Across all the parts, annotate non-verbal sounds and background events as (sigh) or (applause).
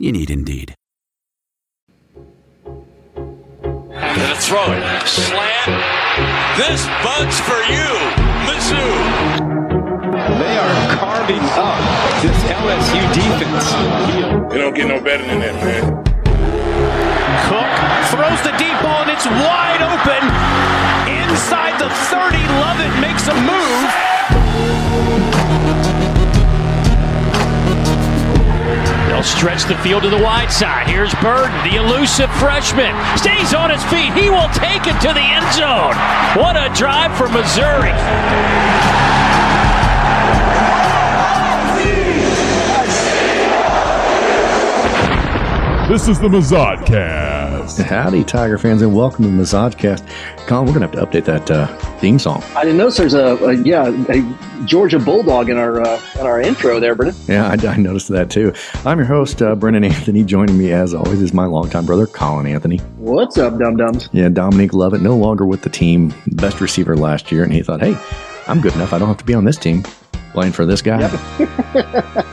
You need Indeed. Gonna throw it. Slant. This bug's for you, Mizzou. They are carving up this LSU defense. You don't get no better than that, man. Cook throws the deep ball and it's wide open. Inside the 30, Lovett makes a move. They'll stretch the field to the wide side. Here's Burden, the elusive freshman. Stays on his feet. He will take it to the end zone. What a drive for Missouri. This is the Mizzodcast. Howdy, Tiger fans, and welcome to the Mizzodcast. Colin, we're going to have to update that uh, theme song. I didn't notice there's a, a yeah a Georgia Bulldog in our uh, in our intro there, Brennan. Yeah, I, I noticed that too. I'm your host, uh, Brennan Anthony. Joining me, as always, is my longtime brother, Colin Anthony. What's up, dum dums? Yeah, Dominique Lovett, no longer with the team, best receiver last year, and he thought, hey, I'm good enough. I don't have to be on this team playing for this guy.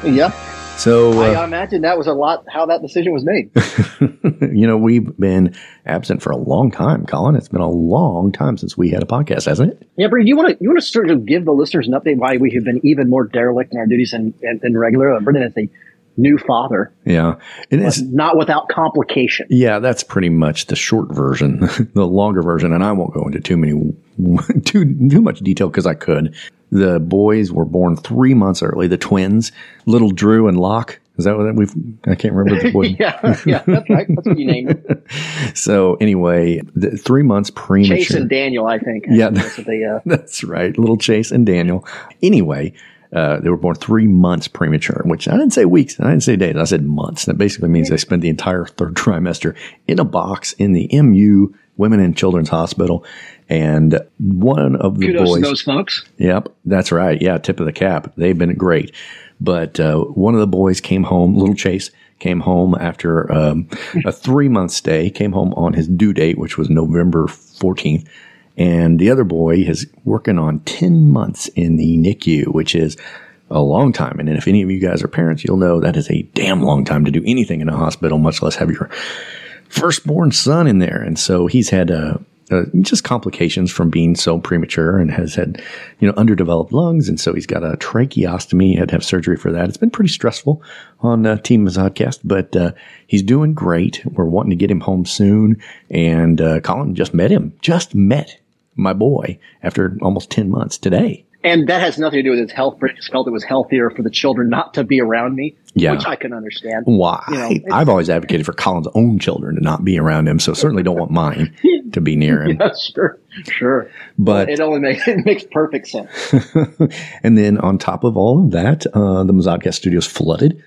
Yep. (laughs) So, I uh, imagine that was a lot how that decision was made. (laughs) you know, we've been absent for a long time, Colin. It's been a long time since we had a podcast, hasn't it? yeah, Brennan, you want to you want to sort of give the listeners an update why we have been even more derelict in our duties than than, than regular. Uh, Brennan is new father, Yeah. And It is. not without complication. Yeah, that's pretty much the short version. (laughs) the longer version, and I won't go into too many (laughs) too too much detail because I could. The boys were born three months early. The twins, little Drew and Locke. Is that what we've? I can't remember the boy. (laughs) yeah, yeah, that's right. That's what you named it. So anyway, the three months premature. Chase and Daniel, I think. Yeah. that's they. Uh, That's right, little Chase and Daniel. Anyway, uh, they were born three months premature, which I didn't say weeks, I didn't say days, I said months. That basically means they spent the entire third (laughs) trimester in a box in the MU Women and Children's Hospital. And one of the kudos boys, to those folks. Yep, that's right. Yeah, tip of the cap. They've been great. But uh, one of the boys came home, little Chase came home after um, a three month stay, came home on his due date, which was November 14th. And the other boy is working on 10 months in the NICU, which is a long time. And if any of you guys are parents, you'll know that is a damn long time to do anything in a hospital, much less have your firstborn son in there. And so he's had uh, uh, just complications from being so premature and has had, you know, underdeveloped lungs. And so he's got a tracheostomy. He had to have surgery for that. It's been pretty stressful on uh, Team Mizzodcast, but uh, he's doing great. We're wanting to get him home soon. And uh, Colin just met him, just met my boy after almost 10 months today. And that has nothing to do with his health. Brennan just felt it was healthier for the children not to be around me, Yeah. which I can understand. Why? You know, I've always advocated for Colin's own children to not be around him, so certainly don't want mine (laughs) to be near him. Yeah, sure, sure. But It only makes it makes perfect sense. (laughs) and then on top of all of that, uh, the Mizzodcast studios flooded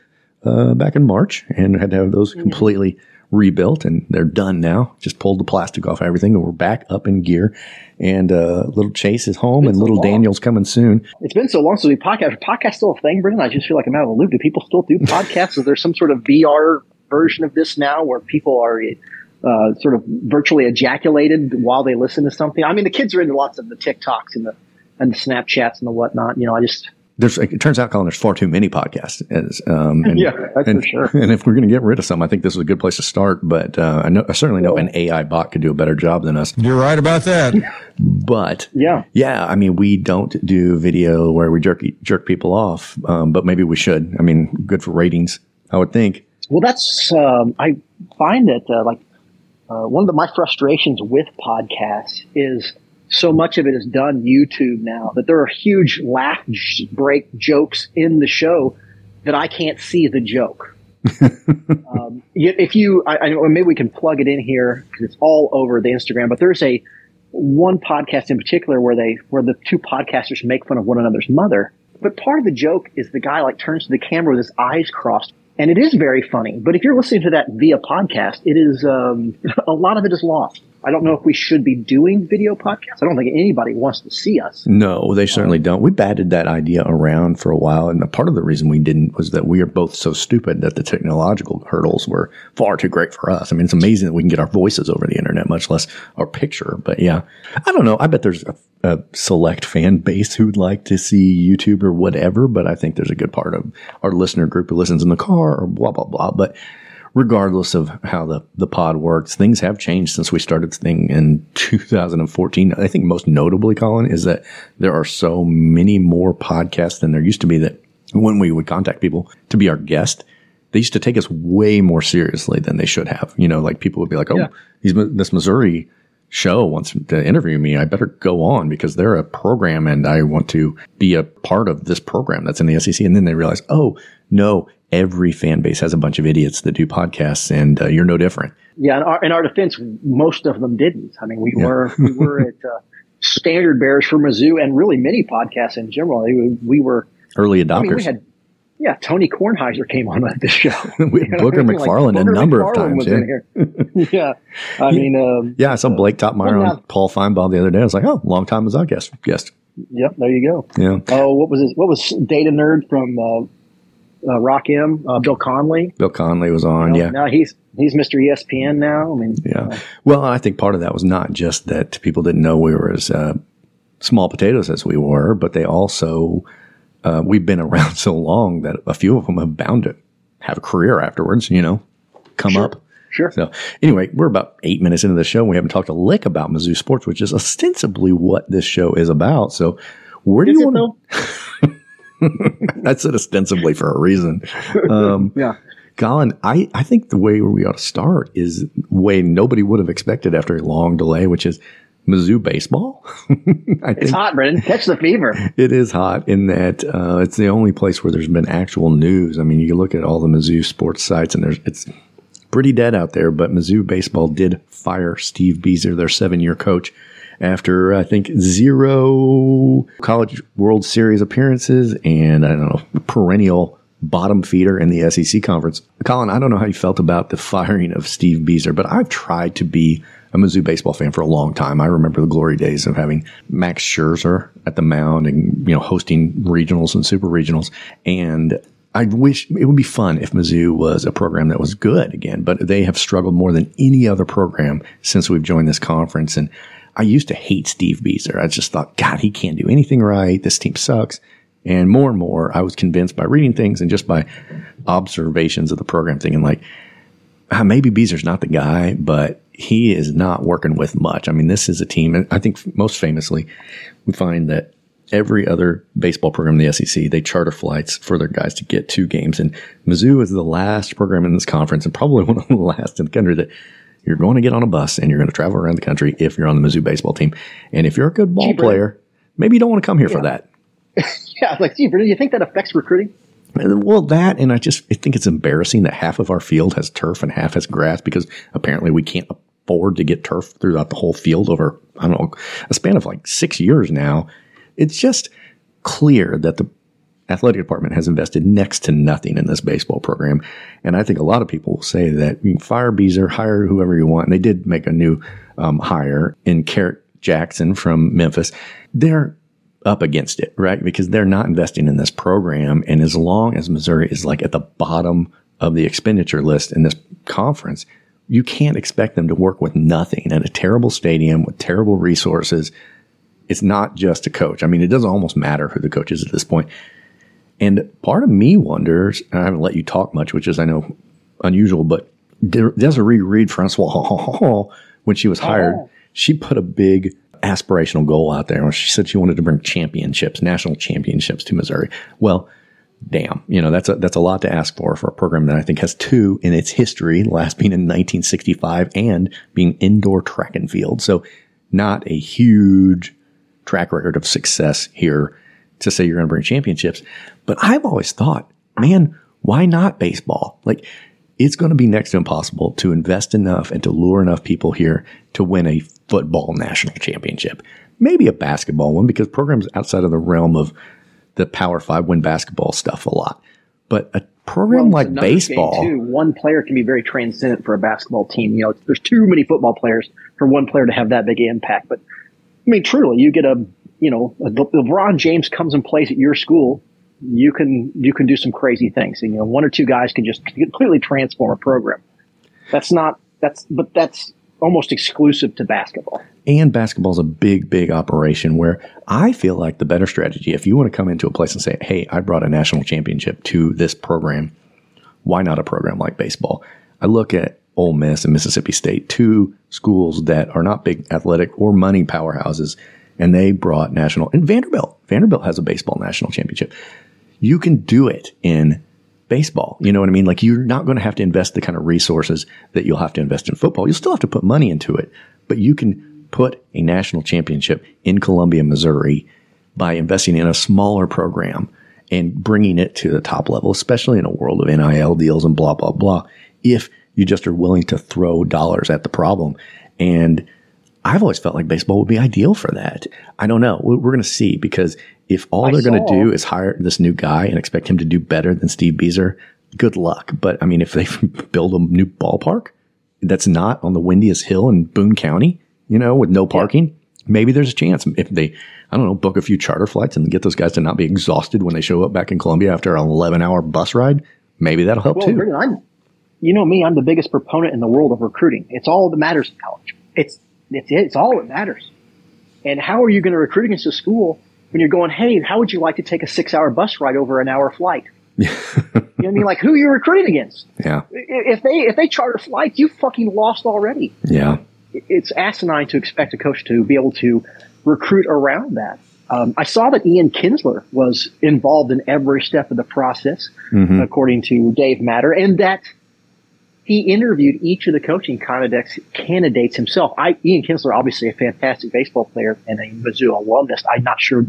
uh, back in March and had to have those completely rebuilt, and they're done now. Just pulled the plastic off everything, and we're back up in gear. And uh, little Chase is home, and so little long. Daniel's coming soon. It's been so long since we podcast. Podcast still a thing, Brennan? I just feel like I'm out of the loop. Do people still do podcasts? Is there some sort of VR version of this now where people are uh, sort of virtually ejaculated while they listen to something. I mean, the kids are into lots of the TikToks and the and the Snapchats and the whatnot. You know, I just there's it turns out, Colin, there's far too many podcasts. Um, and, (laughs) yeah, that's and, for sure. (laughs) And if we're going to get rid of some, I think this is a good place to start. But uh, I know I certainly know an AI bot could do a better job than us. You're right about that. (laughs) But yeah, yeah, I mean, we don't do video where we jerk jerk people off, um, but maybe we should. I mean, good for ratings, I would think. Well, that's um, I find that uh, like uh, one of the, my frustrations with podcasts is so much of it is done YouTube now that there are huge laugh break jokes in the show that I can't see the joke. (laughs) um, if you, I, I, maybe we can plug it in here because it's all over the Instagram. But there's a one podcast in particular where they where the two podcasters make fun of one another's mother. But part of the joke is the guy like turns to the camera with his eyes crossed, and it is very funny. But if you're listening to that via podcast, it is um, (laughs) a lot of it is lost. I don't know if we should be doing video podcasts. I don't think anybody wants to see us. No, they certainly don't. We batted that idea around for a while, and a part of the reason we didn't was that we are both so stupid that the technological hurdles were far too great for us. I mean, it's amazing that we can get our voices over the internet, much less our picture. But yeah, I don't know. I bet there's a, a select fan base who'd like to see YouTube or whatever, but I think there's a good part of our listener group who listens in the car or blah blah blah. But regardless of how the, the pod works, things have changed since we started this thing in (laughs) 2014. I think most notably, Colin, is that there are so many more podcasts than there used to be that when we would contact people to be our guest, they used to take us way more seriously than they should have. You know, like people would be like, oh, yeah. he's this Missouri show wants to interview me, I better go on because they're a program and I want to be a part of this program that's in the SEC. And then they realize, oh, no, every fan base has a bunch of idiots that do podcasts, and uh, you're no different. Yeah, in our, in our, defense, most of them didn't. I mean, we yeah. were we were (laughs) at uh, standard bearers for Mizzou, and really many podcasts in general. We, we were early adopters. I mean, we had, yeah, Tony Kornheiser came on the show. (laughs) we had Booger McFarland like, a number McFarland of times. Yeah. (laughs) yeah, I mean, um, yeah, I saw Blake Toppmeyer well, on Paul Finebaum the other day. I was like, oh, long time as our guest. Guest. Yep, there you go. Yeah. Oh, what was his, what was Data Nerd from uh, uh, Rock M, uh, Bill Connelly. Bill Connelly was on, you know, yeah. Now he's he's Mr. ESPN now. I mean, yeah. Uh, well, I think part of that was not just that people didn't know we were as uh, small potatoes as we were, but they also uh, we've been (laughs) around so long that a few of them have bound to have a career afterwards. You know, come sure. up. Sure. So anyway, we're about eight minutes into the show. And we haven't talked a lick about Mizzou sports, which is ostensibly what this show is about. So where do is you want to? (laughs) (laughs) I said ostensibly for a reason. Um, (laughs) yeah. Colin, I, I think the way we ought to start is the way nobody would have expected after a long delay, which is Mizzou baseball. (laughs) it's hot, Brennan. Catch the fever. It is hot in that uh, it's the only place where there's been actual news. I mean, you look at all the Mizzou sports sites, and there's it's pretty dead out there. But Mizzou baseball did fire Steve Bieser, their seven-year coach, after I think zero college World Series appearances and I don't know perennial bottom feeder in the SEC conference. Colin, I don't know how you felt about the firing of Steve Bieser, but I've tried to be a Mizzou baseball fan for a long time. I remember the glory days of having Max Scherzer at the mound and you know hosting regionals and super regionals and I wish it would be fun if Mizzou was a program that was good again, but they have struggled more than any other program since we've joined this conference. And I used to hate Steve Bieser. I just thought, God, he can't do anything right. This team sucks. And more and more, I was convinced by reading things and just by observations of the program, thinking like, ah, maybe Bieser's not the guy, but he is not working with much. I mean, this is a team, and I think most famously, we find that every other baseball program in the SEC, they charter flights for their guys to get two games. And Mizzou is the last program in this conference and probably (laughs) one of the last in the country that you're going to get on a bus and you're going to travel around the country if you're on the Mizzou baseball team. And if you're a good ball Cheaper. player, maybe you don't want to come here yeah. for that. (laughs) yeah, like, do you think that affects recruiting? Well, that, and I just I think it's embarrassing that half of our field has turf and half has grass because apparently we can't afford to get turf throughout the whole field over, I don't know, a span of like six years now. It's just clear that the athletic department has invested next to nothing in this baseball program. And I think a lot of people will say that you fire Bieser, hire whoever you want. And they did make a new um, hire in Kerrick Jackson from Memphis. They're up against it, right? Because they're not investing in this program. And as long as Missouri is like at the bottom of the expenditure list in this conference, you can't expect them to work with nothing at a terrible stadium with terrible resources. It's not just a coach. I mean, it doesn't almost matter who the coach is at this point. And part of me wonders, and I haven't let you talk much, which is, I know, unusual, but Desiree Reed Francois, when she was hired, oh. she put a big aspirational goal out there. She said she wanted to bring championships, national championships to Missouri. Well, damn, you know, that's a, that's a lot to ask for for a program that I think has two in its history, last being in 1965 and being indoor track and field. So not a huge track record of success here to say you're going to bring championships. But I've always thought, man, why not baseball? Like it's going to be next to impossible to invest enough and to lure enough people here to win a football national championship. Maybe a basketball one because programs outside of the realm of the Power Five win basketball stuff a lot. But a program well, like baseball, too, one player can be very transcendent for a basketball team. You know, there's too many football players for one player to have that big impact. But I mean, truly, you get a you know, LeBron James comes and plays at your school you can you can do some crazy things. And, you know, one or two guys can just completely transform a program. That's not that's but that's almost exclusive to basketball. And basketball is a big, big operation where I feel like the better strategy, if you want to come into a place and say, Hey, I brought a national championship to this program, why not a program like baseball? I look at Ole Miss and Mississippi State, two schools that are not big athletic or money powerhouses, and they brought national and Vanderbilt. Vanderbilt has a baseball national championship you can do it in baseball. You know what I mean? Like you're not going to have to invest the kind of resources that you'll have to invest in football. You'll still have to put money into it, but you can put a national championship in Columbia, Missouri by investing in a smaller program and bringing it to the top level, especially in a world of NIL deals and blah, blah, blah. If you just are willing to throw dollars at the problem. And I've always felt like baseball would be ideal for that. I don't know. We're going to see because if all I they're going to do is hire this new guy and expect him to do better than Steve Bieser, good luck. But I mean, if they (laughs) build a new ballpark that's not on the windiest hill in Boone County, you know, with no parking, yeah. maybe there's a chance if they, I don't know, book a few charter flights and get those guys to not be exhausted when they show up back in Columbia after an 11 hour bus ride. Maybe that'll help well, too. I'm, you know me, I'm the biggest proponent in the world of recruiting. It's all that matters in college. It's, it's, it's all that matters. And how are you going to recruit against a school when you're going, hey, how would you like to take a six hour bus ride over an hour flight? (laughs) you know what I mean? Like who are you recruiting against? Yeah. If they if they charter flights, you fucking lost already. Yeah. It's asinine to expect a coach to be able to recruit around that. Um, I saw that Ian Kinsler was involved in every step of the process, mm-hmm. according to Dave Matter, and that he interviewed each of the coaching candidates, candidates himself. I, Ian Kinsler, obviously a fantastic baseball player and a Mizzou alumnus. I'm not sure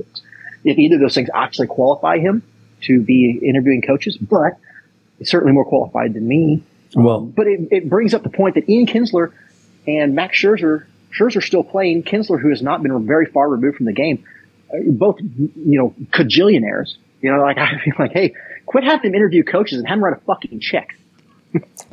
if either of those things actually qualify him to be interviewing coaches, but he's certainly more qualified than me. Well, um, but it, it, brings up the point that Ian Kinsler and Max Scherzer, Scherzer still playing. Kinsler, who has not been very far removed from the game, uh, both you know cajillionaires. You know, like (laughs) I feel like, hey, quit having them interview coaches and have them write a fucking check.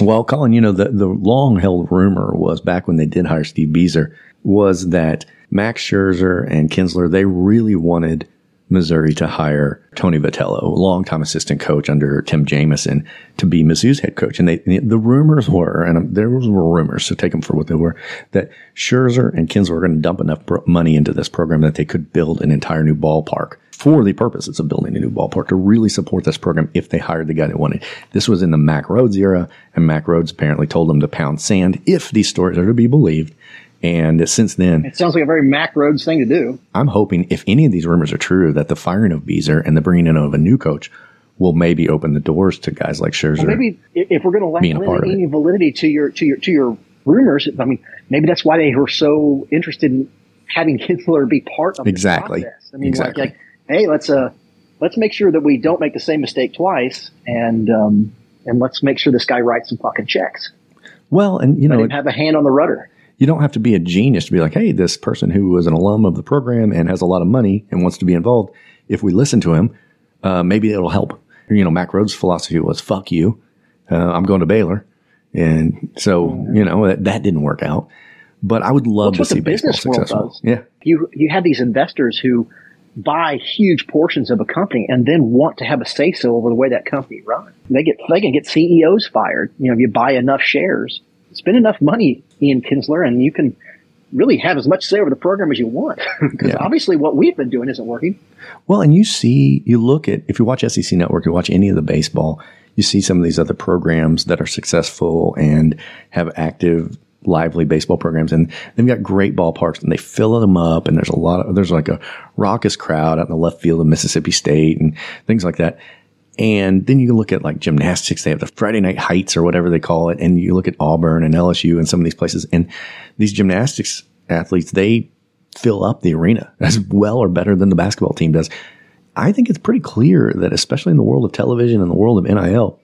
Well, Colin, you know, the, the long held rumor was back when they did hire Steve Bieser was that Max Scherzer and Kinsler, they really wanted Missouri to hire Tony Vitello, longtime assistant coach under Tim Jamieson, to be Mizzou's head coach. And they, the rumors were, and there were rumors, so take them for what they were, that Scherzer and Kinsler were going to dump enough money into this program that they could build an entire new ballpark for the purposes of building a new ballpark to really support this program if they hired the guy they wanted. This was in the Mack Rhoades era, and Mack Rhoades apparently told them to pound sand if these stories are to be believed. And since then, it sounds like a very Mack Rhoades thing to do. I'm hoping if any of these rumors are true, that the firing of Bieser and the bringing in of a new coach will maybe open the doors to guys like Scherzer. Well, maybe if we're going to lend any validity to your to your to your rumors, I mean, maybe that's why they were so interested in having (laughs) Kinsler be part of exactly. process. I mean, exactly. Like, like hey, let's uh, let's make sure that we don't make the same mistake twice, and um, and let's make sure this guy writes some fucking checks. Well, and you know, have a hand on the rudder. You don't have to be a genius to be like, hey, this person who was an alum of the program and has a lot of money and wants to be involved. If we listen to him, uh, maybe it'll help. You know, Mack Rhoades' philosophy was "fuck you." Uh, I'm going to Baylor, and so you know that, that didn't work out. But I would love well, to see baseball successful. Does. Yeah, you you have these investors who buy huge portions of a company and then want to have a say so over the way that company runs. They get they can get CEOs fired. You know, if you buy enough shares. Spend enough money, Ian Kinsler, and you can really have as much say over the program as you want. (laughs) Because Yeah. obviously, what we've been doing isn't working. Well, and you see, you look at, if you watch SEC Network, you watch any of the baseball, you see some of these other programs that are successful and have active, lively baseball programs. And they've got great ballparks and they fill them up. And there's a lot of, there's like a raucous crowd out in the left field of Mississippi State and things like that. And then you look at like gymnastics, they have the Friday night heights or whatever they call it. And you look at Auburn and LSU and some of these places. And these gymnastics athletes, they fill up the arena (laughs) as well or better than the basketball team does. I think it's pretty clear that, especially in the world of television and the world of NIL,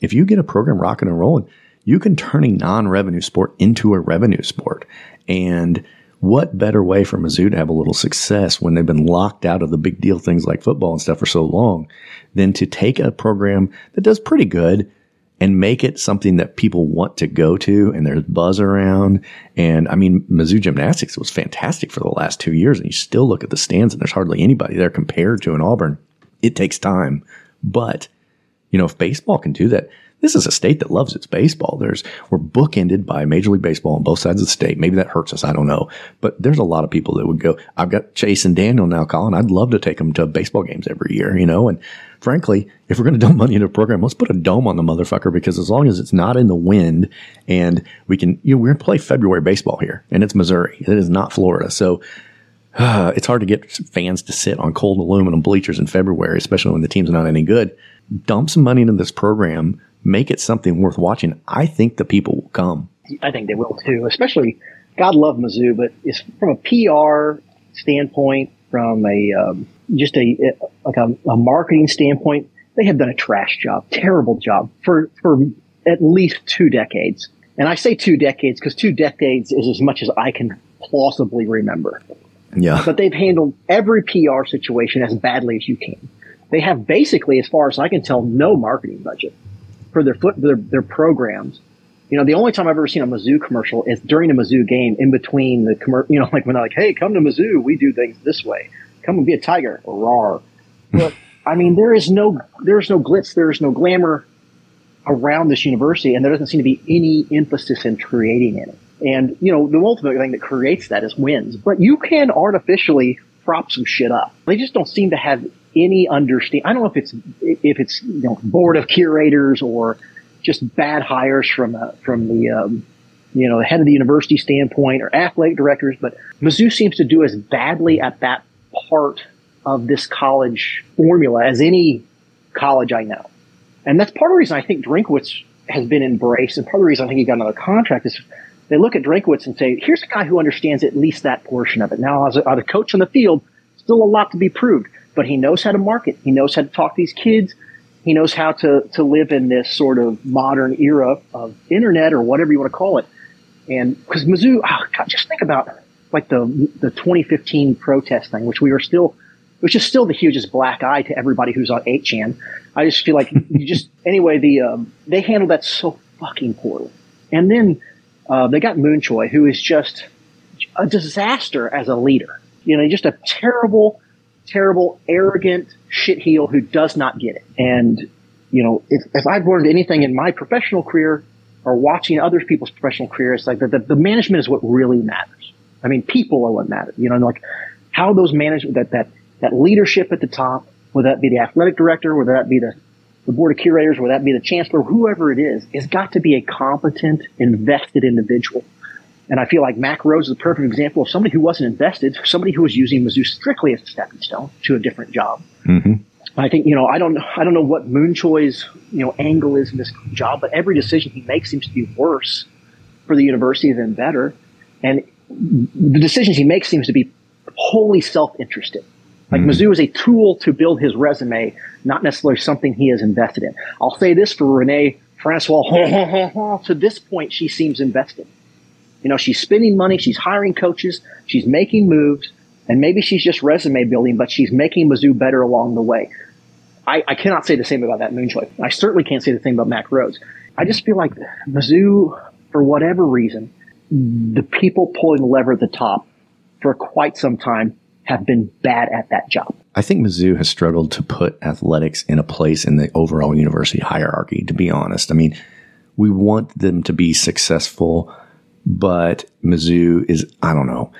if you get a program rocking and rolling, you can turn a non revenue sport into a revenue sport. And what better way for Mizzou to have a little success when they've been locked out of the big deal things like football and stuff for so long than to take a program that does pretty good and make it something that people want to go to and there's buzz around. And I mean, Mizzou gymnastics was fantastic for the last two years. And you still look at the stands and there's hardly anybody there compared to an Auburn. It takes time, but you know, if baseball can do that, this is a state that loves its baseball. There's, we're bookended by Major League Baseball on both sides of the state. Maybe that hurts us. I don't know. But there's a lot of people that would go, I've got Chase and Daniel now, Colin. I'd love to take them to baseball games every year, you know? And frankly, if we're going to dump money into a program, let's put a dome on the motherfucker because as long as it's not in the wind and we can, you know, we're going to play February baseball here and it's Missouri. It is not Florida. So, uh, (sighs) it's hard to get fans to sit on cold aluminum bleachers in February, especially when the team's not any good. Dump some money into this program, make it something worth watching. I think the people will come. I think they will too, especially God love Mizzou, but it's from a PR standpoint, from a um, just a like a, a marketing standpoint, they have done a trash job, terrible job for for at least two decades. And I say two decades because two decades is as much as I can plausibly remember. Yeah. But they've handled every PR situation as badly as you can. They have basically, as far as I can tell, no marketing budget for their foot their, their programs. You know, the only time I've ever seen a Mizzou commercial is during a Mizzou game, in between the commer- you know, like when they're like, "Hey, come to Mizzou, we do things this way. Come and be a tiger." Rawr. But (laughs) I mean, there is no there's no glitz, there is no glamour around this university, and there doesn't seem to be any emphasis in creating it. And you know, the ultimate thing that creates that is wins. But you can artificially prop some shit up. They just don't seem to have any understand. I don't know if it's if it's you know board of curators or just bad hires from uh, from the um, you know the head of the university standpoint or athletic directors. But Mizzou seems to do as badly at that part of this college formula as any college I know. And that's part of the reason I think Drinkwitz has been embraced, and part of the reason I think he got another contract is they look at Drinkwitz and say, "Here's a guy who understands at least that portion of it." Now, as a, as a coach on the field, still a lot to be proved, but he knows how to market. He knows how to talk to these kids. He knows how to to live in this sort of modern era of internet or whatever you want to call it. And because Mizzou, oh God, just think about like the the 2015 protest thing, which we were still which is still the hugest black eye to everybody who's on 8chan. I just feel like you just, (laughs) anyway, the, um, they handled that so fucking poorly. And then, uh, they got Mun Choi, who is just a disaster as a leader. You know, just a terrible, terrible, arrogant shitheel who does not get it. And, you know, if, if I've learned anything in my professional career or watching other people's professional careers, like the, the, the management is what really matters. I mean, people are what matter. You know, like how those management, that, that, that leadership at the top, whether that be the athletic director, whether that be the, the board of curators, whether that be the chancellor, whoever it is, has got to be a competent, invested individual. And I feel like Mack Rhoades is a perfect example of somebody who wasn't invested, somebody who was using Mizzou strictly as a stepping stone to a different job. Mm-hmm. I think, you know, I don't, I don't know what Mun Choi's, you know, angle is in this job, but every decision he makes seems to be worse for the university than better. And the decisions he makes seems to be wholly self-interested. Like Mm-hmm. Mizzou is a tool to build his resume, not necessarily something he is invested in. I'll say this for Renee Francois. (laughs) to this point, she seems invested. You know, she's spending money, she's hiring coaches, she's making moves, and maybe she's just resume building, but she's making Mizzou better along the way. I, I cannot say the same about that Mun Choi. I certainly can't say the same about Mack Rhoades. I just feel like Mizzou, for whatever reason, the people pulling the lever at the top for quite some time have been bad at that job. I think Mizzou has struggled to put athletics in a place in the overall university hierarchy, to be honest. I mean, we want them to be successful, but Mizzou is, I don't know,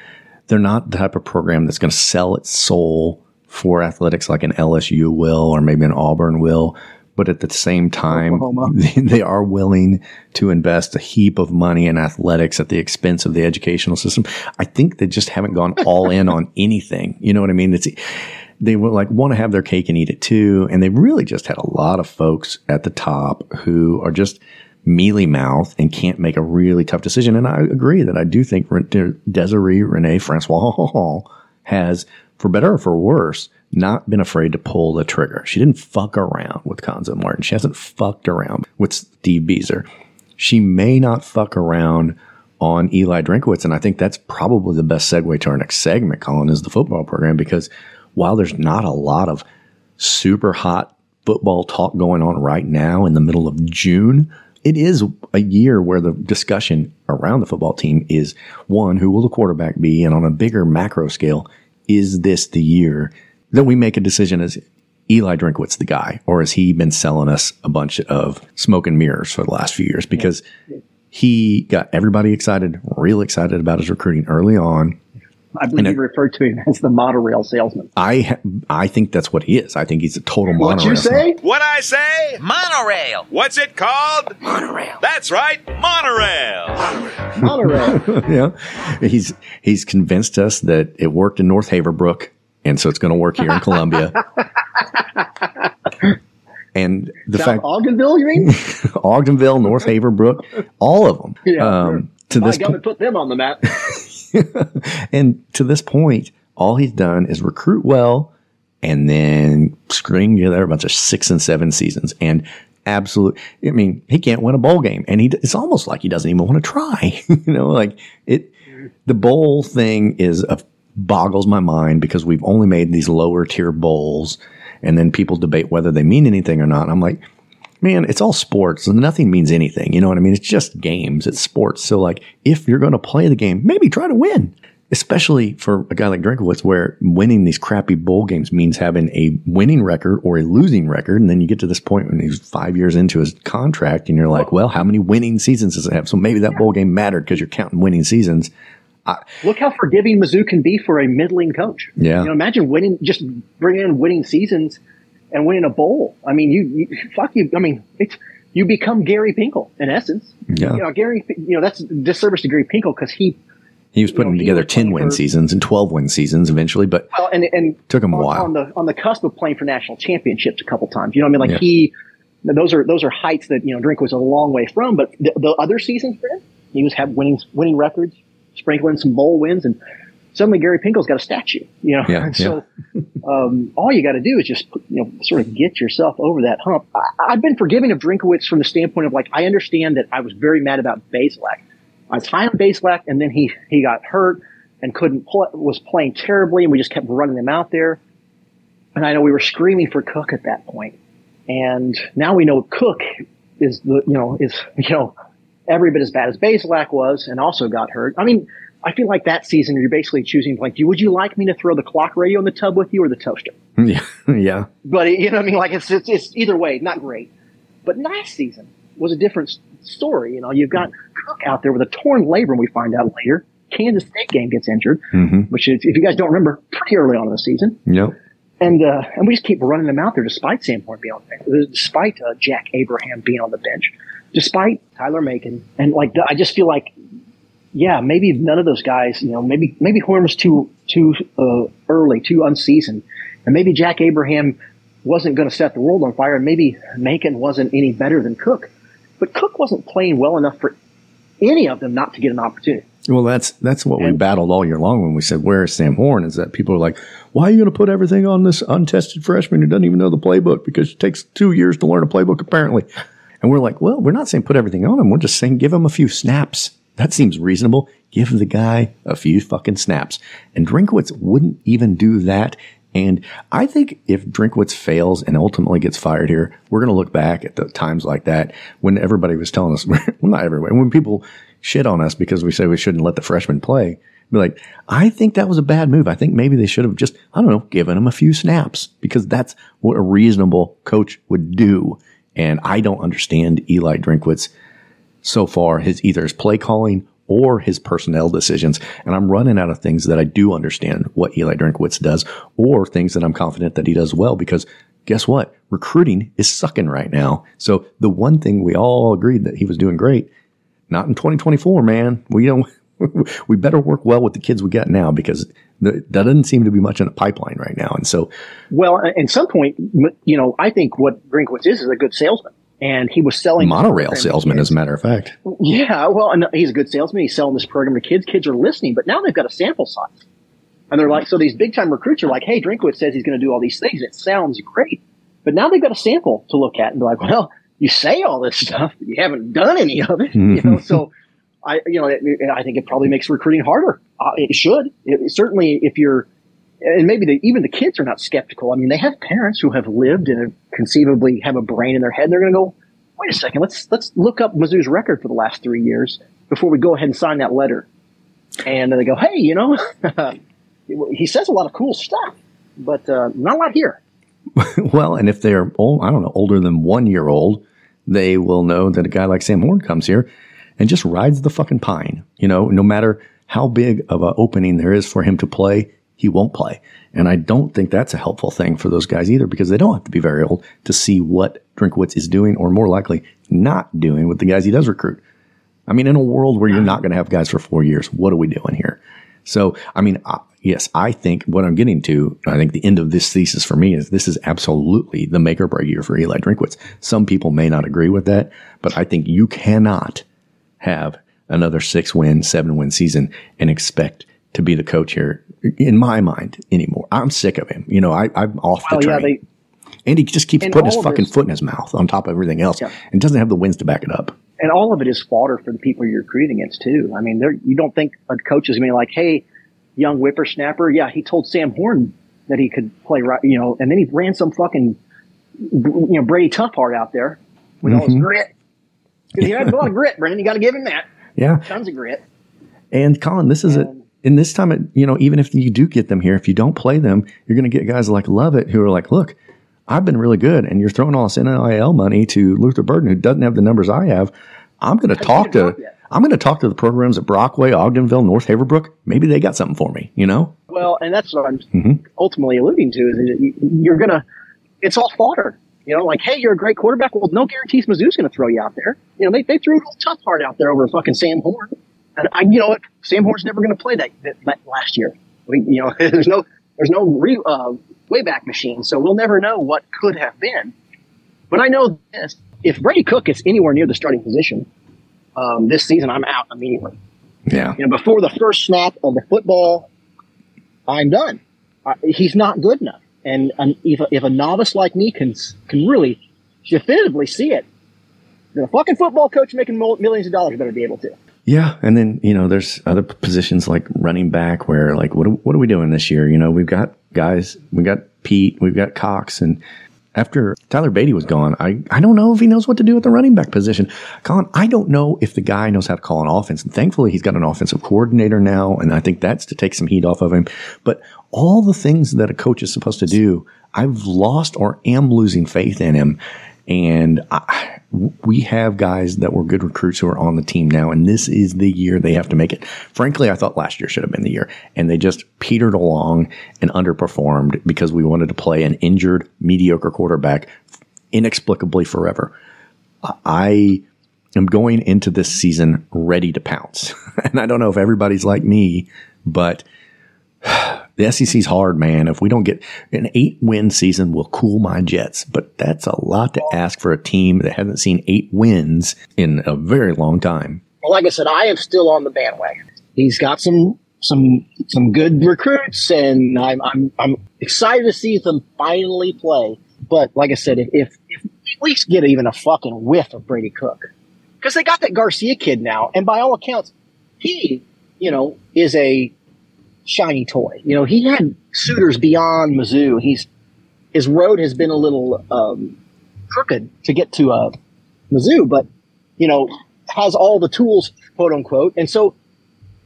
they're not the type of program that's going to sell its soul for athletics like an LSU will or maybe an Auburn will. But at the same time, (laughs) they are willing to invest a heap of money in athletics at the expense of the educational system. I think they just haven't gone (laughs) all in on anything. You know what I mean? It's, they would like want to have their cake and eat it too. And they really just had a lot of folks at the top who are just mealy mouth and can't make a really tough decision. And I agree that I do think Desiree Renee Francois has, for better or for worse, not been afraid to pull the trigger. She didn't fuck around with Cuonzo Martin. She hasn't fucked around with Steve Bieser. She may not fuck around on Eli Drinkwitz. And I think that's probably the best segue to our next segment, Colin, is the football program because while there's not a lot of super hot football talk going on right now in the middle of June, it is a year where the discussion around the football team is one, who will the quarterback be? And on a bigger macro scale, is this the year that we make a decision as Eli Drinkwitz the guy, or has he been selling us a bunch of smoke and mirrors for the last few years? Because he got everybody excited, real excited about his recruiting early on. I believe you referred to him as the monorail salesman. I I think that's what he is. I think he's a total monorail. What you say? What I say? Monorail. What's it called? Monorail. That's right, monorail. Monorail. (laughs) yeah, he's he's convinced us that it worked in North Haverbrook, and so it's going to work here in Columbia. (laughs) and the South fact Ogdenville, you mean? (laughs) Ogdenville, North Haverbrook, all of them. Yeah, um, to My this government put them on the map. (laughs) and to this point, all he's done is recruit well and then string together a bunch of six and seven seasons. And absolute, I mean, he can't win a bowl game, and he it's almost like he doesn't even want to try. (laughs) you know, like it. The bowl thing is a boggles my mind because we've only made these lower tier bowls, and then people debate whether they mean anything or not. And I'm like. Man, it's all sports and nothing means anything. You know what I mean? It's just games. It's sports. So like, if you're going to play the game, maybe try to win especially for a guy like Drinkowitz, where winning these crappy bowl games means having a winning record or a losing record. And then you get to this point when he's five years into his contract and you're like, well, how many winning seasons does it have? So maybe that bowl game mattered because you're counting winning seasons. Look how forgiving Mizzou can be for a middling coach. Yeah. You know, imagine winning, just bringing in winning seasons and winning a bowl. I mean, you, you fuck you. I mean, it's, you become Gary Pinkel in essence. Yeah. You know, Gary, you know, that's disservice to Gary Pinkel because he, He was putting he together 10 win for- seasons and 12 win seasons eventually, but well, and, and Took him a while. on the, on the cusp of playing for national championships a couple times. You know what I mean? Like Yeah. he, those are, those are heights that, you know, Drinkwitz a long way from, but the, the other seasons for him, he was have winning, winning records, sprinkling some bowl wins and, Suddenly, Gary Pinkel's got a statue, you know. Yeah, and (laughs) so, um, all you got to do is just, you know, sort of get yourself over that hump. I, I've been forgiving of Drinkowitz from the standpoint of like, I understand that I was very mad about Bazelak. I was high on Bazelak, and then he he got hurt and couldn't play, was playing terribly, and we just kept running him out there. And I know we were screaming for Cook at that point, and now we know Cook is the you know is (laughs) you know every bit as bad as Bazelak was, and also got hurt. I mean, I feel like that season you're basically choosing like, would you like me to throw the clock radio in the tub with you or the toaster? (laughs) yeah, yeah. But you know what I mean? Like it's, it's, it's either way, not great. But last season was a different story. You know, you've got Cook out there with a torn labrum. We find out later. Kansas State game gets injured, Mm-hmm. which is, if you guys don't remember, pretty early on in the season. Yep. And uh, and we just keep running them out there despite Sam Horn being on the bench, despite uh, Jack Abraham being on the bench, despite Tyler Macon. And like I just feel like, yeah, maybe none of those guys, you know, maybe maybe Horn was too too uh, early, too unseasoned, and maybe Jack Abraham wasn't going to set the world on fire, and maybe Macon wasn't any better than Cook, but Cook wasn't playing well enough for any of them not to get an opportunity. Well, that's that's what we battled all year long when we said, "Where is Sam Horn?" Is that people are like, "Why are you going to put everything on this untested freshman who doesn't even know the playbook because it takes two years to learn a playbook apparently?" And we're like, "Well, we're not saying put everything on him. We're just saying give him a few snaps. That seems reasonable. Give the guy a few fucking snaps." And Drinkwitz wouldn't even do that. And I think if Drinkwitz fails and ultimately gets fired here, we're going to look back at the times like that when everybody was telling us, (laughs) well, not everybody, when people shit on us because we say we shouldn't let the freshmen play. Be like, I think that was a bad move. I think maybe they should have just, I don't know, given him a few snaps because that's what a reasonable coach would do. And I don't understand Eli Drinkwitz so far his either his play calling or his personnel decisions. And I'm running out of things that I do understand what Eli Drinkwitz does or things that I'm confident that he does well because guess what? Recruiting is sucking right now. So the one thing we all agreed that he was doing great, not in 2024, man. We don't, (laughs) we better work well with the kids we got now because that doesn't seem to be much in the pipeline right now. And so, Well, at some point, you know, I think what Drinkwitz is is a good salesman. And he was selling monorail salesman, as a matter of fact. Yeah, well, and he's a good salesman. He's selling this program to kids. Kids are listening, but now they've got a sample size. And they're like, so these big time recruits are like, hey, Drinkwitz says he's going to do all these things. It sounds great. But now they've got a sample to look at and be like, well, you say all this stuff, but you haven't done any of it. You know, so I, you know, it, I think it probably makes recruiting harder. Uh, it should. It, certainly, if you're, and maybe the, even the kids are not skeptical. I mean, they have parents who have lived and conceivably have a brain in their head. They're going to go, wait a second, let's let's look up Mizzou's record for the last three years before we go ahead and sign that letter. And they go, hey, you know, (laughs) he says a lot of cool stuff, but uh, not a lot here. (laughs) well, and if they're old, I don't know, older than one year old, they will know that a guy like Sam Horn comes here and just rides the fucking pine. You know, no matter how big of an opening there is for him to play, he won't play. And I don't think that's a helpful thing for those guys either because they don't have to be very old to see what Drinkwitz is doing or more likely not doing with the guys he does recruit. I mean, in a world where you're not going to have guys for four years, what are we doing here? So, I mean, uh, yes, I think what I'm getting to, I think the end of this thesis for me is this is absolutely the make or break year for Eli Drinkwitz. Some people may not agree with that, but I think you cannot have another six win, seven win season and expect to be the coach here in my mind anymore. I'm sick of him. You know, I, I'm off the Well, yeah, train. they, and he just keeps putting his fucking foot in his mouth on top of everything else Yeah. and doesn't have the wins to back it up. and all of it is fodder for the people you're recruiting against too. I mean, you don't think a coach is going to be like, "Hey, young whippersnapper, yeah, he told Sam Horn that he could play right, you know, and then he ran some fucking, you know, Brady Toughheart out there with all his mm-hmm. grit. 'Cause he had a lot of grit, Brennan. You got to give him that. Yeah. Tons of grit. And Colin, this is it. And- In this time, it- you know, even if you do get them here, if you don't play them, you're going to get guys like Lovett who are like, look, I've been really good. And you're throwing all this NIL money to Luther Burden, who doesn't have the numbers I have. I'm going to talk to. I'm going to talk to the programs at Brockway, Ogdenville, North Haverbrook. Maybe they got something for me, you know? Well, and that's what I'm Mm-hmm. ultimately alluding to is you're gonna, it's all fodder. You know, like, hey, you're a great quarterback. Well, no guarantees Mizzou's going to throw you out there. You know, they, they threw a little tough heart out there over fucking Sam Horn. I, you know what? Sam Horn's never going to play that, that, last year. We, you know, (laughs) there's no, there's no re, uh, wayback machine. So we'll never know what could have been. But I know this. If Brady Cook is anywhere near the starting position, um, this season, I'm out immediately Yeah. you know, before the first snap of the football, I'm done. Uh, he's not good enough. And if, a, if a novice like me can can really definitively see it, then a fucking football coach making millions of dollars better be able to. Yeah, and then you know, there's other positions like running back where like, what what are we doing this year? You know, we've got guys, we've got Pete, we've got Cox, and after Tyler Badie was gone, I I don't know if he knows what to do at the running back position. Colin, I don't know if the guy knows how to call an offense. And thankfully, he's got an offensive coordinator now, and I think that's to take some heat off of him. But all the things that a coach is supposed to do, I've lost or am losing faith in him. And I, we have guys that were good recruits who are on the team now, and this is the year they have to make it. Frankly, I thought last year should have been the year, and they just petered along and underperformed because we wanted to play an injured, mediocre quarterback inexplicably forever. I am going into this season ready to pounce, (laughs) and I don't know if everybody's like me, but (sighs) the SEC's hard, man. If we don't get an eight win season, will cool my jets. But that's a lot to ask for a team that hasn't seen eight wins in a very long time. Well, like I said, I am still on the bandwagon. He's got some some some good recruits, and I'm I'm I'm excited to see them finally play. But like I said, if if, if at least get even a fucking whiff of Brady Cook, because they got that Garcia kid now, and by all accounts, he you know is a shiny toy. You know, he had suitors beyond Mizzou. He's his road has been a little um, crooked to get to uh, Mizzou, but you know has all the tools, quote unquote. And so,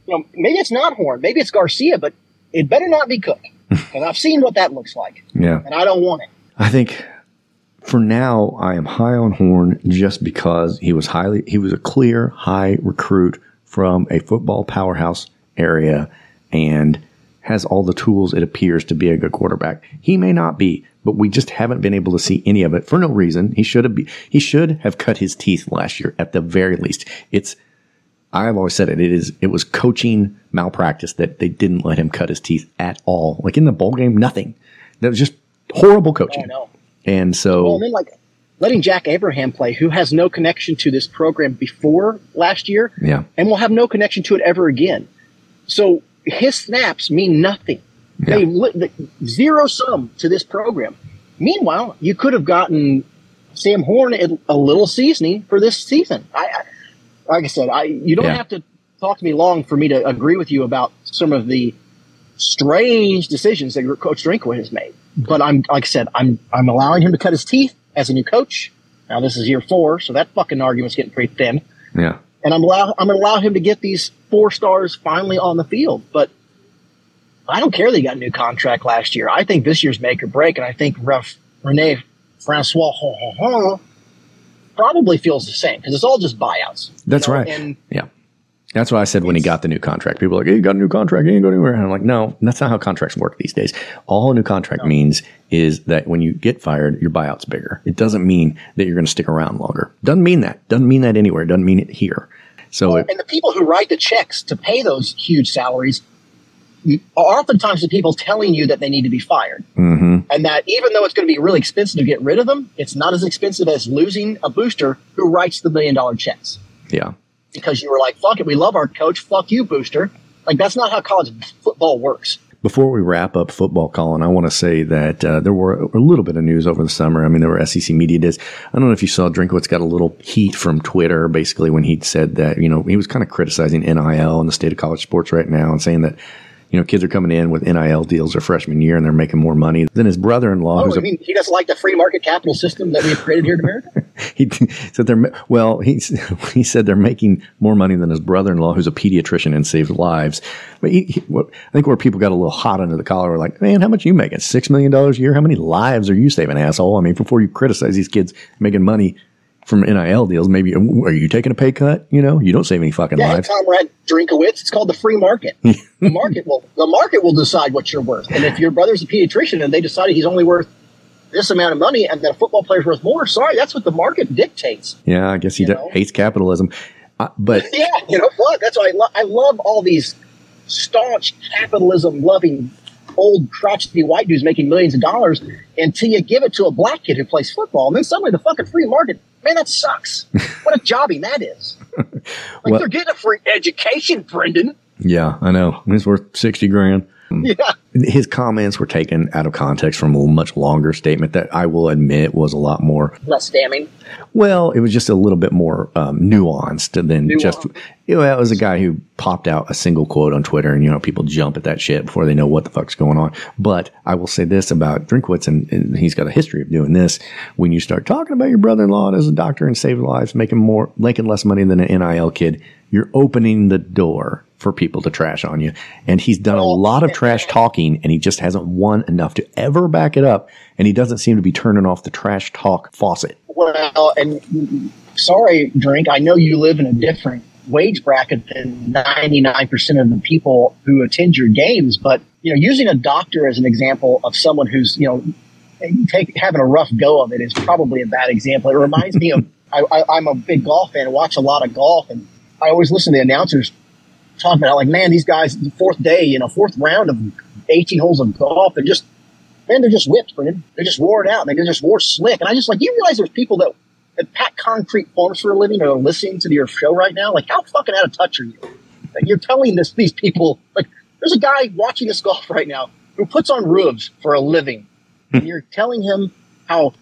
you know, maybe it's not Horn, maybe it's Garcia, but it better not be Cook (laughs) because I've seen what that looks like, Yeah. and I don't want it. I think for now, I am high on Horn just because he was highly he was a clear high recruit from a football powerhouse area and has all the tools it appears to be a good quarterback. He may not be, but we just haven't been able to see any of it for no reason. He should have be, he should have cut his teeth last year at the very least. It's I've always said it. It is. It was coaching malpractice that they didn't let him cut his teeth at all. Like in the bowl game, nothing. That was just horrible coaching. I know. And so, Well, and then like letting Jack Abraham play, who has no connection to this program before last year, yeah, and will have no connection to it ever again. So his snaps mean nothing. Yeah. They the, zero sum to this program. Meanwhile, you could have gotten Sam Horn a, little seasoning for this season. I, I like I said, I you don't Yeah. have to talk to me long for me to agree with you about some of the strange decisions that coach Drinkwitz has made. But I'm like I said, I'm I'm allowing him to cut his teeth as a new coach. Now this is year four, so that fucking argument's getting pretty thin yeah, and I'm allow I'm going to allow him to get these four stars finally on the field. But I don't care that he got a new contract last year. I think this year's make or break, and I think Ref, Rene Francois ho, ho, ho, probably feels the same because it's all just buyouts. you that's know, right. And yeah, that's what I said when he got the new contract. People are like, "Hey, you got a new contract? He ain't going anywhere." And I'm like, "No, that's not how contracts work these days. All a new contract means is that when you get fired, your buyout's bigger. It doesn't mean that you're going to stick around longer. Doesn't mean that. Doesn't mean that anywhere. Doesn't mean it here. So it, and the people who write the checks to pay those huge salaries are oftentimes the people telling you that they need to be fired. mhm. And that even though it's going to be really expensive to get rid of them, it's not as expensive as losing a booster who writes the million dollar checks. yeah, because you were like, fuck it, we love our coach, fuck you, booster. Like, that's not how college football works. Before we wrap up football, Colin, I want to say that uh, there were a little bit of news over the summer. I mean, there were SEC media days. I don't know if you saw Drinkwitz got a little heat from Twitter, basically when he said that you know he was kind of criticizing NIL and the state of college sports right now, and saying that you know kids are coming in with NIL deals their freshman year and they're making more money than his brother-in-law, Oh, who's I mean, he doesn't like the free market capital system that we have created here in America? (laughs) (laughs) he said they're well he (laughs) he said they're making more money than his brother-in-law who's a pediatrician and saves lives. But he, he, what, i think where people got a little hot under the collar were like man how much you making? Six million dollars a year? How many lives are you saving asshole? I mean before you criticize these kids making money from nil deals maybe oh, are you taking a pay cut? You know you don't save any fucking yeah, lives. Comrade Drinkowitz, it's called the free market. (laughs) the market will the market will decide what you're worth. And if your brother's a pediatrician and they decided he's only worth this amount of money and that a football player's worth more, sorry, that's what the market dictates. yeah i guess he hates capitalism uh, but (laughs) Yeah, you know what? That's why I, lo- I love all these staunch capitalism loving old crotchety white dudes making millions of dollars until you give it to a black kid who plays football. And then suddenly the fucking free market, man, that sucks. (laughs) what a jobbing that is. Like Well- they're getting a free education, Brendan. yeah i know it's worth 60 grand (laughs) Yeah. his comments were taken out of context from a much longer statement that I will admit was a lot more. Less damning. Well, it was just a little bit more um, nuanced than Nuanced. just. You know, that was a guy who popped out a single quote on Twitter, and you know, people jump at that shit before they know what the fuck's going on. But I will say this about Drinkwitz, and, and he's got a history of doing this. When you start talking about your brother-in-law as a doctor and saving lives, making more, making less money than an NIL kid, you're opening the door for people to trash on you. And he's done a lot of trash talking and he just hasn't won enough to ever back it up. And he doesn't seem to be turning off the trash talk faucet. Well, and sorry, Drink, I know you live in a different wage bracket than 99% of the people who attend your games, but, you know, using a doctor as an example of someone who's, you know, take, having a rough go of it is probably a bad example. It reminds me of, (laughs) I, I, I'm a big golf fan, I watch a lot of golf, and I always listen to the announcers talking about, like, man, these guys, the fourth day, you know, fourth round of 18 holes of golf, they're just, man, they're just whipped, Brendan. They're just worn out. They're just wore slick. And I just like, you realize there's people that, that pack concrete forms for a living or are listening to your show right now? Like, how fucking out of touch are you? Like, you're telling this, these people, like, there's a guy watching this golf right now who puts on roofs for a living. and you're telling him how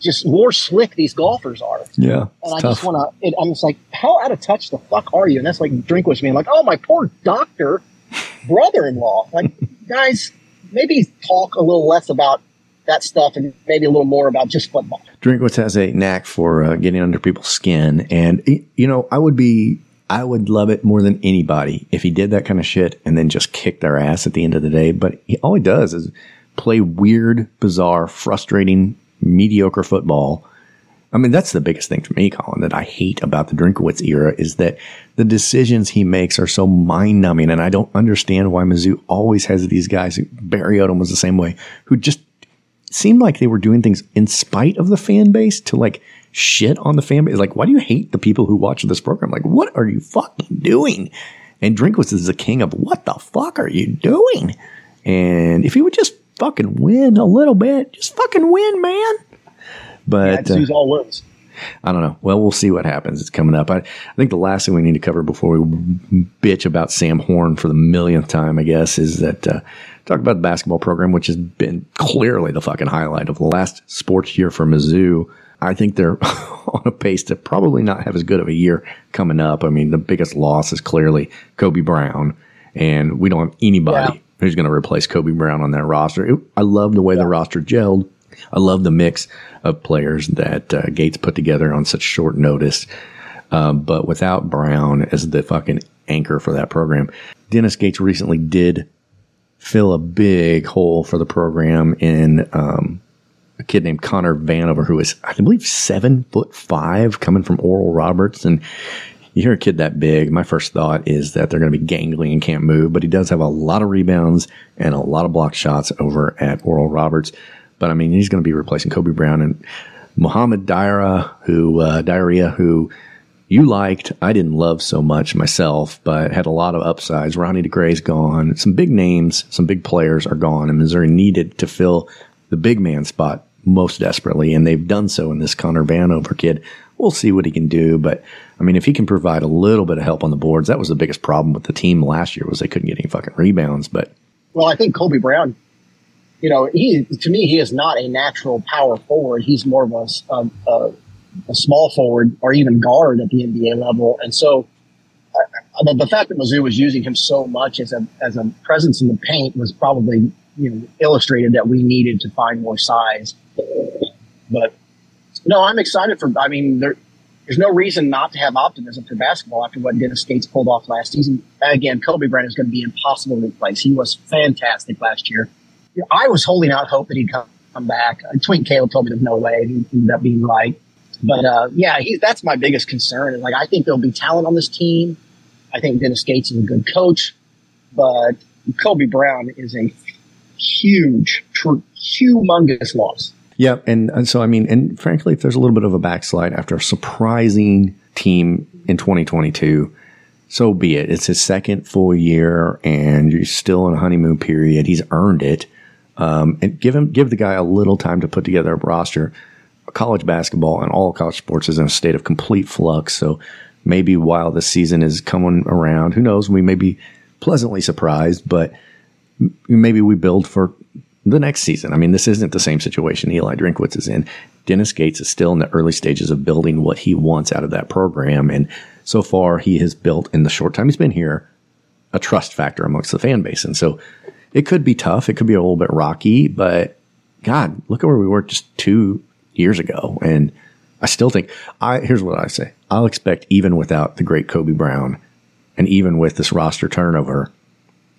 just more slick these golfers are. Yeah. And I just want to, I'm just like, how out of touch the fuck are you? And that's like Drinkwitz being like, oh, my poor doctor brother in law. Like, (laughs) guys, maybe talk a little less about that stuff and maybe a little more about just football. Drinkwitz has a knack for uh, getting under people's skin, and you know, I would be, I would love it more than anybody if he did that kind of shit and then just kicked their ass at the end of the day. But he, all he does is play weird, bizarre, frustrating mediocre football. I mean, that's the biggest thing for me, Colin, that I hate about the Drinkowitz era is that the decisions he makes are so mind numbing. And I don't understand why Mizzou always has these guys. Barry Odom was the same way, who just seemed like they were doing things in spite of the fan base to like shit on the fan base. Like, why do you hate the people who watch this program? Like, what are you fucking doing? And Drinkwitz is the king of what the fuck are you doing? And if he would just fucking win a little bit, just fucking win, man. But Yeah, uh, all wins. I don't know. Well, we'll see what happens. It's coming up. I, I think the last thing we need to cover before we bitch about Sam Horn for the millionth time, I guess, is that uh, talk about the basketball program, which has been clearly the fucking highlight of the last sports year for Mizzou. I think they're (laughs) on a pace to probably not have as good of a year coming up. I mean, the biggest loss is clearly Kobe Brown, and we don't have anybody Yeah. Who's going to replace Kobe Brown on that roster. It- I love the way the roster gelled. I love the mix of players that uh, Gates put together on such short notice. Um, but without Brown as the fucking anchor for that program, Dennis Gates recently did fill a big hole for the program in um, a kid named Connor Vanover, who is, I believe, seven foot five, coming from Oral Roberts. And you hear a kid that big, my first thought is that they're going to be gangly and can't move, but he does have a lot of rebounds and a lot of block shots over at Oral Roberts. But I mean, he's going to be replacing Kobe Brown and Mohammed Diarra, who, uh, Diarrhea, who you liked. I didn't love so much myself, but had a lot of upsides. Ronnie DeGray's gone. Some big names, some big players are gone, and Missouri needed to fill the big man spot most desperately, and they've done so in this Connor Vanover kid. We'll see what he can do, but I mean, if he can provide a little bit of help on the boards, that was the biggest problem with the team last year was they couldn't get any fucking rebounds. But Well, I think Kobe Brown, you know, he to me he is not a natural power forward. He's more of a a small forward or even guard at the NBA level, and so uh, the, the fact that Mizzou was using him so much as a as a presence in the paint was probably you know illustrated that we needed to find more size. But no, I'm excited for. I mean, there, there's no reason not to have optimism for basketball after what Dennis Gates pulled off last season. Again, Kobe Bryant is going to be impossible to replace. He was fantastic last year. I was holding out hope that he'd come, come back. Uh, Twink Caleb told me there's no way. He ended up being right. But uh, yeah, he, that's my biggest concern. Like I think there'll be talent on this team. I think Dennis Gates is a good coach, but Kobe Brown is a huge, humongous loss. Yeah, and, and so I mean, and frankly, if there's a little bit of a backslide after a surprising team in 2022, so be it. It's his second full year, and you're still in a honeymoon period. He's earned it, um, and give him give the guy a little time to put together a roster. College basketball and all college sports is in a state of complete flux. So maybe while the season is coming around, who knows? We may be pleasantly surprised, but maybe we build for the next season. I mean, this isn't the same situation Eli Drinkwitz is in. Dennis Gates is still in the early stages of building what he wants out of that program. And so far, he has built in the short time he's been here a trust factor amongst the fan base. And so it could be tough. It could be a little bit rocky, but God, look at where we were just two years ago. And I still think I, here's what I say. I'll expect even without the great Kobe Brown and even with this roster turnover,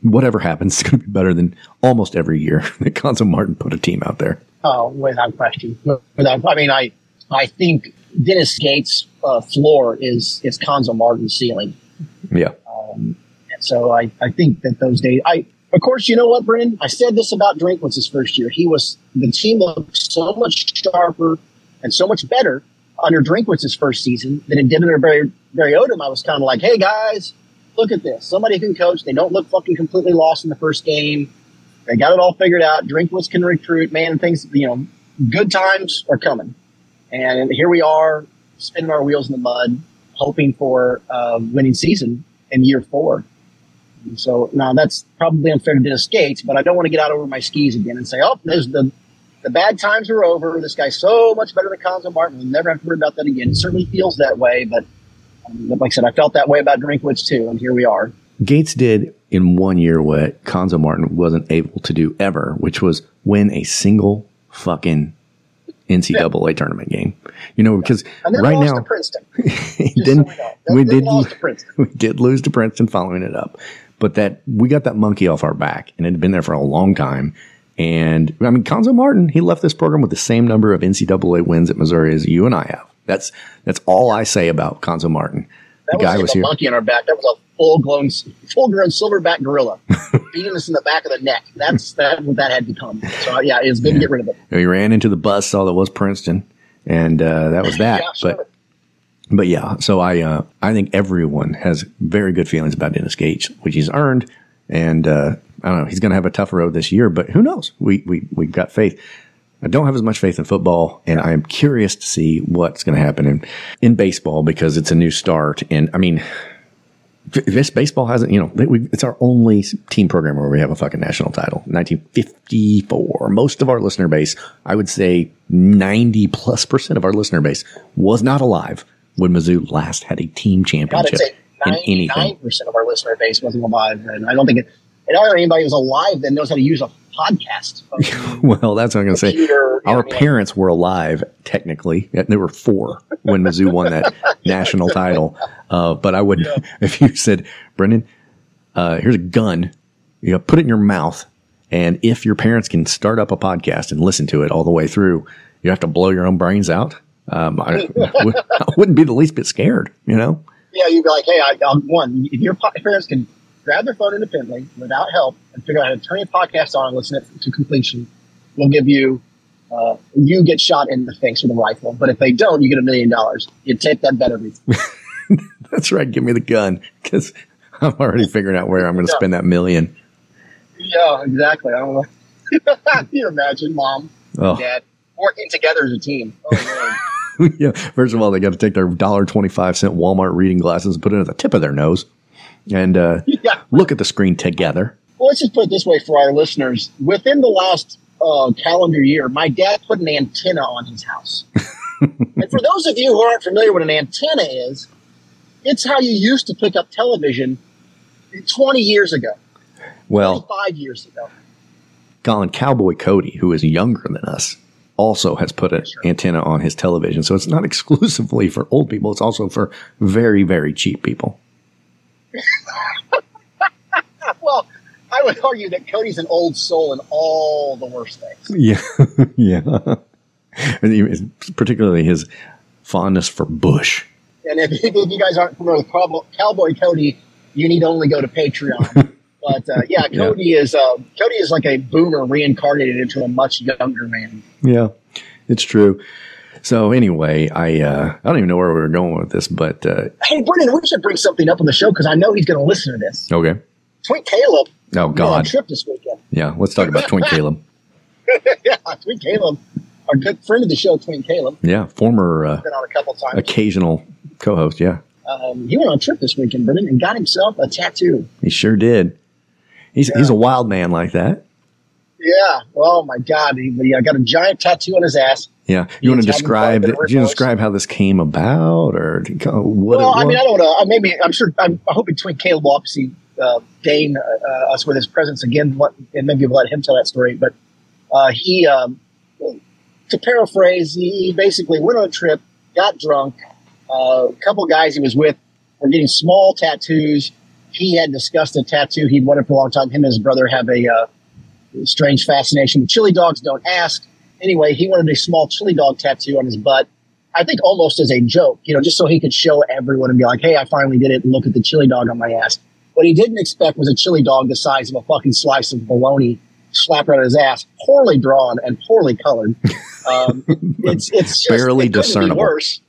whatever happens is going to be better than almost every year (laughs) that Cuonzo Martin put a team out there. Oh, without question. Without, I mean, I, I think Dennis Gates' uh, floor is is Cuonzo Martin's ceiling. Yeah. So I, I think that those days, I, of course, you know what, Brendan? I said this about Drinkwitz his first year. He was, the team looked so much sharper and so much better under Drinkwitz's first season than it did under Barry, Barry Odom. I was kind of like, hey guys, look at this. Somebody can coach. They don't look fucking completely lost in the first game. They got it all figured out. Drinkwitz can recruit. Man, things, you know, good times are coming. And here we are spinning our wheels in the mud, hoping for a winning season in year four. So now that's probably unfair to Dennis Gates, but I don't want to get out over my skis again and say, oh, there's the, the bad times are over. This guy's so much better than Cuonzo Martin. We'll never have to worry about that again. It certainly feels that way, but like I said, I felt that way about Drinkwitz too, and here we are. Gates did in one year what Cuonzo Martin wasn't able to do ever, which was win a single fucking NCAA tournament game. You know, because right now (laughs) he didn't. so we we did. lost to Princeton. (laughs) We did lose to Princeton following it up, but that we got that monkey off our back, and it had been there for a long time. And I mean, Cuonzo Martin, he left this program with the same number of NCAA wins at Missouri as you and I have. That's that's all I say about Cuonzo Martin. That the guy was, was a here. monkey on our back. That was a full grown, full grown silverback gorilla (laughs) beating us in the back of the neck. That's that what that had become. So yeah, it's good to get rid of it. He ran into the bus all that was Princeton, and uh, that was (laughs) that. Yeah, sure. But but yeah, so I uh, I think everyone has very good feelings about Dennis Gates, which he's earned, and uh, I don't know he's going to have a tough road this year, but who knows? We we we've got faith. I don't have as much faith in football, and I am curious to see what's going to happen in in baseball because it's a new start, and I mean. This baseball hasn't, you know, we, it's our only team program where we have a fucking national title. 1954. Most of our listener base, I would say 90 plus percent of our listener base was not alive when Mizzou last had a team championship I'd in anything. percent of our listener base wasn't alive, and I don't think it. I don't know anybody who's alive that knows how to use a podcast. (laughs) Well, that's what I'm going to say. Computer, Our yeah. parents were alive, technically. There were four when Mizzou won that (laughs) national title. Uh, but I would, (laughs) if you said, Brendan, uh, here's a gun, you know, put it in your mouth. And if your parents can start up a podcast and listen to it all the way through, you have to blow your own brains out. Um, I, I wouldn't be the least bit scared, you know? yeah, you'd be like, hey, I'm one, if your parents can grab their phone independently without help and figure out how to turn your podcast on and listen it to completion, we'll give you, uh, you get shot in the face with a rifle. But if they don't, you get a million dollars. You take that bet every time. (laughs) That's right. Give me the gun because I'm already figuring out where I'm going to Yeah. spend that million. yeah, exactly. I don't know. (laughs) Can you imagine mom, Oh. dad working together as a team? Oh, (laughs) yeah. First of all, they got to take their dollar twenty five cent Walmart reading glasses and put it at the tip of their nose, and uh, (laughs) yeah. look at the screen together. Well, let's just put it this way for our listeners. Within the last uh, calendar year, my dad put an antenna on his house. (laughs) and for those of you who aren't familiar with an antenna is, it's how you used to pick up television 20 years ago, Well, five years ago. Colin Cowboy Cody, who is younger than us, also has put an Sure. antenna on his television. So it's not (laughs) exclusively for old people; it's also for very, very cheap people. (laughs) Well, I would argue that Cody's an old soul in all the worst things. (laughs) Yeah, (laughs) yeah. And he- particularly his fondness for Bush. And if, if you guys aren't familiar with Cowboy, Cody, you need only go to Patreon. but uh, yeah, Yeah. Cody is uh, Cody is like a boomer reincarnated into a much younger man. Yeah, it's true. So anyway, I uh, I don't even know where we were going with this, but uh, Hey, Brendan, we should bring something up on the show because I know he's going to listen to this. okay. Twink Caleb. Oh went on a God, trip this weekend. yeah. Let's talk about Twin Caleb. (laughs) yeah, Twink Caleb, our good friend of the show, Twink Caleb, Yeah, former uh, been on a couple times. occasional co-host. Yeah, Um, he went on a trip this weekend, Brendan, and got himself a tattoo. he sure did. He's he's a wild man like that. Yeah. Oh my God, he, he got a giant tattoo on his ass. Yeah, you want to describe? Do you describe how this came about, or what? well, I mean, I don't know. Maybe I'm sure. I'm, I hope Twink Caleb will obviously uh, deign uh, us with his presence again, what, and maybe we'll let him tell that story. But uh, he, um, to paraphrase, he basically went on a trip, got drunk. Uh, a couple guys he was with were getting small tattoos. He had discussed a tattoo he'd wanted for a long time. Him and his brother have a uh, strange fascination with chili dogs. Don't ask. Anyway, he wanted a small chili dog tattoo on his butt. I think almost as a joke, you know, just so he could show everyone and be like, "Hey, I finally did it! Look at the chili dog on my ass." What he didn't expect was a chili dog the size of a fucking slice of bologna slapped right on his ass, poorly drawn and poorly colored. Um, (laughs) it's it's just, Barely it couldn't be discernible. Worse,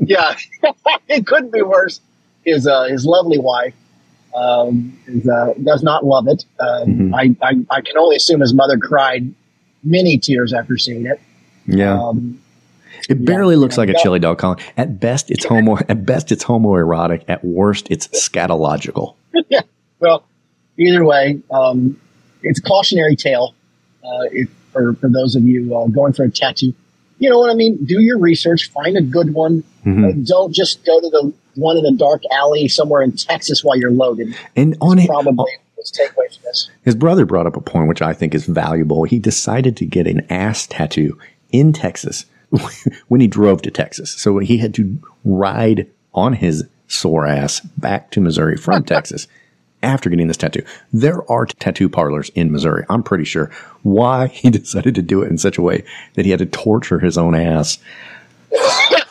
yeah, (laughs) it couldn't be worse. His uh, his lovely wife um, is, uh, does not love it. Uh, Mhm. I, I I can only assume his mother cried many tears after seeing it. yeah, Um, it barely looks yeah. like a chili dog, Colin. At best, it's homo. At best, it's homoerotic. At worst, it's scatological. (laughs) Well, either way, um, it's a cautionary tale uh, it, for, for those of you uh, going for a tattoo. You know what I mean? Do your research, find a good one. Mhm. Uh, don't just go to the one in a dark alley somewhere in Texas while you're loaded. And on it, Probably let's take away from this. His brother brought up a point which I think is valuable. He decided to get an ass tattoo in Texas (laughs) when he drove to Texas. So he had to ride on his sore ass back to Missouri from (laughs) Texas after getting this tattoo. There are tattoo parlors in Missouri. I'm pretty sure why he (laughs) decided to do it in such a way that he had to torture his own ass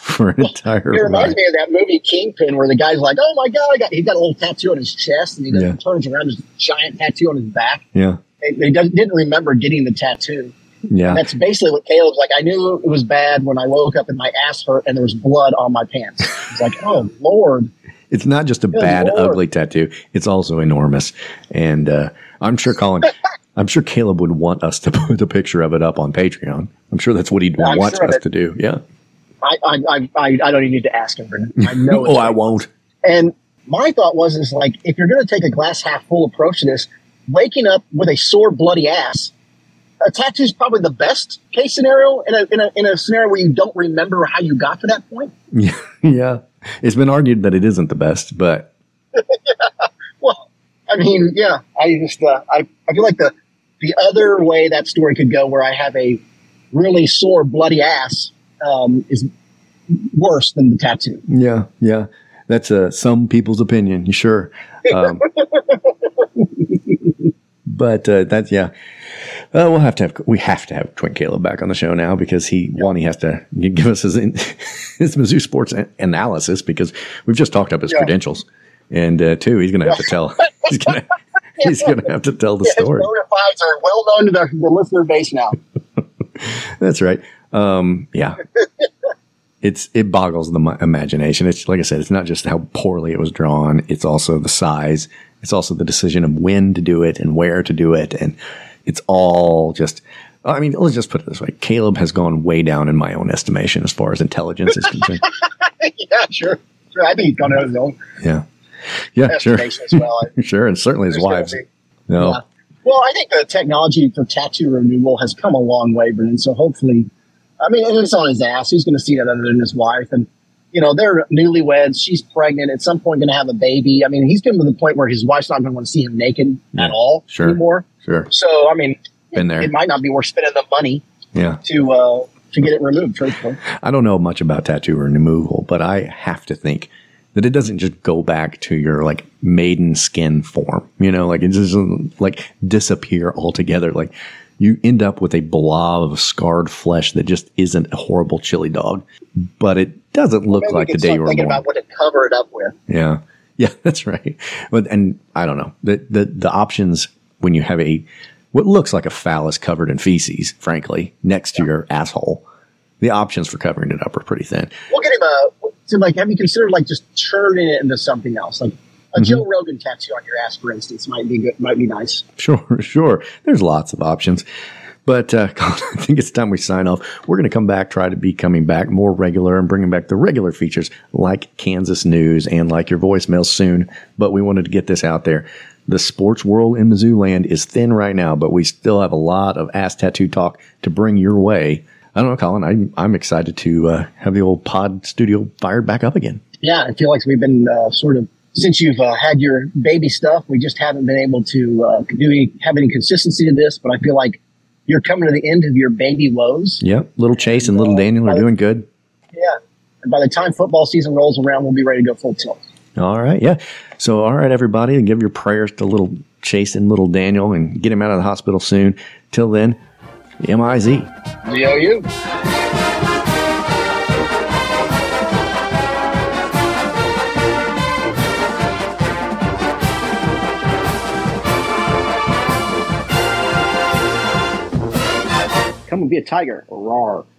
for an entire It reminds life. me of that movie Kingpin, where the guy's like, "Oh my god, I got he got a little tattoo on his chest, and he Yeah. turns around, there's a giant tattoo on his back." Yeah. Doesn't, didn't remember getting the tattoo. Yeah. And that's basically what Caleb's like. I knew it was bad when I woke up and my ass hurt and there was blood on my pants. It's like, oh Lord. It's not just a Good bad, Lord. ugly tattoo. It's also enormous. And uh, I'm sure Colin, (laughs) I'm sure Caleb would want us to put a picture of it up on Patreon. I'm sure that's what he'd want sure us to do. Yeah. I I, I, I don't even need to ask him. Brendan. I (laughs) know. oh, I won't. And my thought was, is like, if you're going to take a glass half full approach to this, waking up with a sore, bloody ass, a tattoo is probably the best case scenario in a, in a in a scenario where you don't remember how you got to that point. (laughs) Yeah. yeah. It's been argued that it isn't the best, but (laughs) Well, I mean, yeah, I just uh, I I feel like the the other way that story could go, where I have a really sore, bloody ass, um, is worse than the tattoo. yeah, yeah. That's uh, some people's opinion. Sure. Um, (laughs) but uh, that's yeah. Uh, we'll have to have we have to have Twin Caleb back on the show now because he one he has to give us his in, his Mizzou sports analysis because we've just talked up his Yeah. credentials, and uh, two he's going to have to tell (laughs) he's going to he's going to have to tell the Yeah, his story. bona fides are well known to the, the listener base now. (laughs) That's right. Um, yeah. (laughs) It's it boggles the imagination. It's like I said, it's not just how poorly it was drawn. It's also the size. It's also the decision of when to do it and where to do it, and it's all just. I mean, let's just put it this way: Caleb has gone way down in my own estimation as far as intelligence is concerned. (laughs) yeah, sure, sure. I think he's gone out of his own yeah, yeah, sure, well. (laughs) sure, and certainly his wives. No, Yeah. Well, I think the technology for tattoo removal has come a long way, Brendan. So hopefully, I mean, and it's on his ass. Who's going to see that other than his wife? And you know, they're newlyweds. She's pregnant. At some point, going to have a baby. I mean, he's getting to the point where his wife's not going to want to see him naked Yeah, at all sure. anymore. sure, So, I mean, been there. it might not be worth spending the money Yeah. to uh, to get it removed. Truthfully, I don't know much about tattoo removal, but I have to think that it doesn't just go back to your like maiden skin form. You know, like it doesn't like disappear altogether. Like you end up with a blob of scarred flesh that just isn't a horrible chili dog, but it doesn't look Maybe like the day you were thinking born. about what to cover it up with. Yeah. (laughs) Yeah, that's right. But and I don't know. The the the options when you have a what looks like a phallus covered in feces, frankly, next to your asshole, the options for covering it up are pretty thin. We'll get him a. So, like, have you considered like just turning it into something else, like a Joe Mm-hmm. Rogan tattoo on your ass, for instance, might be good. Might be nice. Sure, (laughs) sure. There's lots of options. But uh, (laughs) Colin, I think it's time we sign off. We're going to come back, try to be coming back more regular and bringing back the regular features like Kansas news and like your voicemail soon. But we wanted to get this out there. The sports world in Mizzou land is thin right now, but we still have a lot of ass tattoo talk to bring your way. I don't know, Colin. I'm, I'm excited to uh, have the old pod studio fired back up again. Yeah, I feel like we've been uh, sort of since you've uh, had your baby stuff. We just haven't been able to uh, do any, have any consistency to this, but I feel like you're coming to the end of your baby woes. Yep. Little Chase and little uh, Daniel are doing good. Yeah, and by the time football season rolls around, we'll be ready to go full tilt. All right, yeah. So, all right, everybody, and give your prayers to little Chase and little Daniel and get him out of the hospital soon. Till then, M I Z. you. Come and be a tiger. Roar.